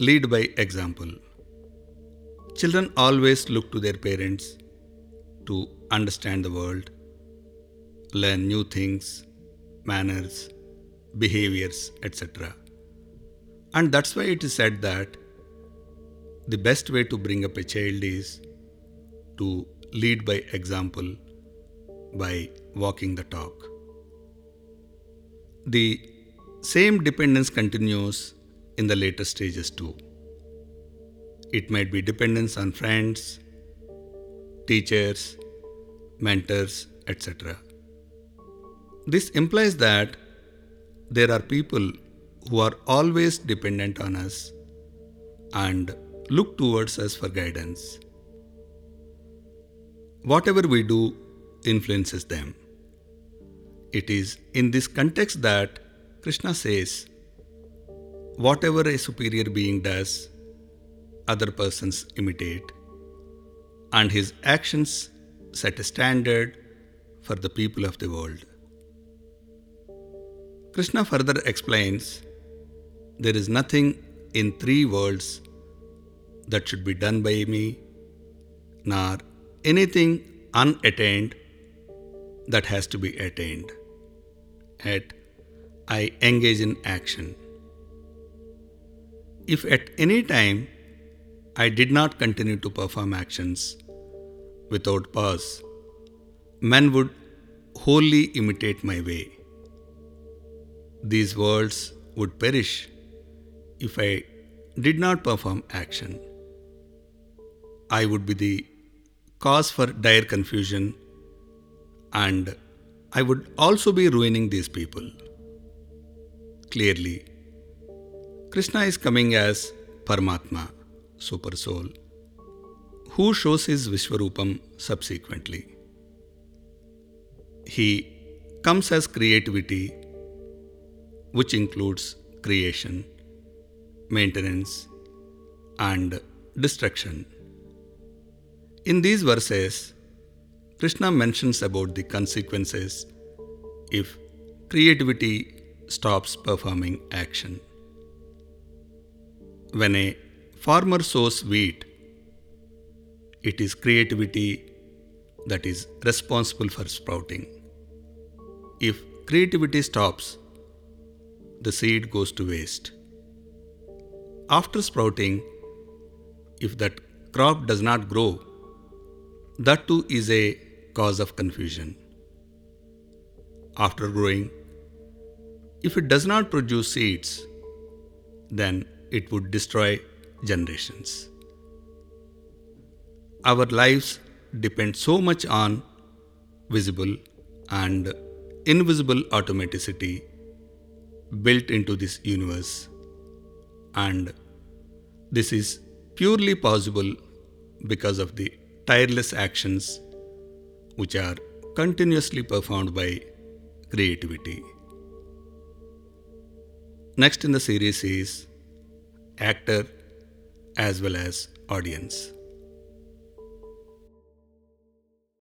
lead by example. Children always look to their parents to understand the world, learn new things, manners, behaviors, etc. And that's why it is said that the best way to bring up a child is to lead by example by walking the talk. The same dependence continues in the later stages too. It might be dependence on friends, teachers, mentors, etc. This implies that there are people who are always dependent on us and look towards us for guidance. Whatever we do influences them. It is in this context that Krishna says, Whatever a superior being does, other persons imitate, and his actions set a standard for the people of the world. Krishna further explains there is nothing in three worlds that should be done by me, nor anything unattained that has to be attained. Yet, I engage in action. If at any time I did not continue to perform actions without pause, men would wholly imitate my way. These worlds would perish if I did not perform action. I would be the cause for dire confusion and I would also be ruining these people. Clearly, Krishna is coming as Paramatma, Super Soul, who shows his Vishwarupam subsequently. He comes as creativity, which includes creation, maintenance, and destruction. In these verses, Krishna mentions about the consequences if creativity stops performing action. When a farmer sows wheat, it is creativity that is responsible for sprouting. If creativity stops, the seed goes to waste. After sprouting, if that crop does not grow, that too is a cause of confusion. After growing, if it does not produce seeds, then it would destroy generations. Our lives depend so much on visible and invisible automaticity built into this universe, and this is purely possible because of the tireless actions which are continuously performed by creativity. Next in the series is actor as well as audience.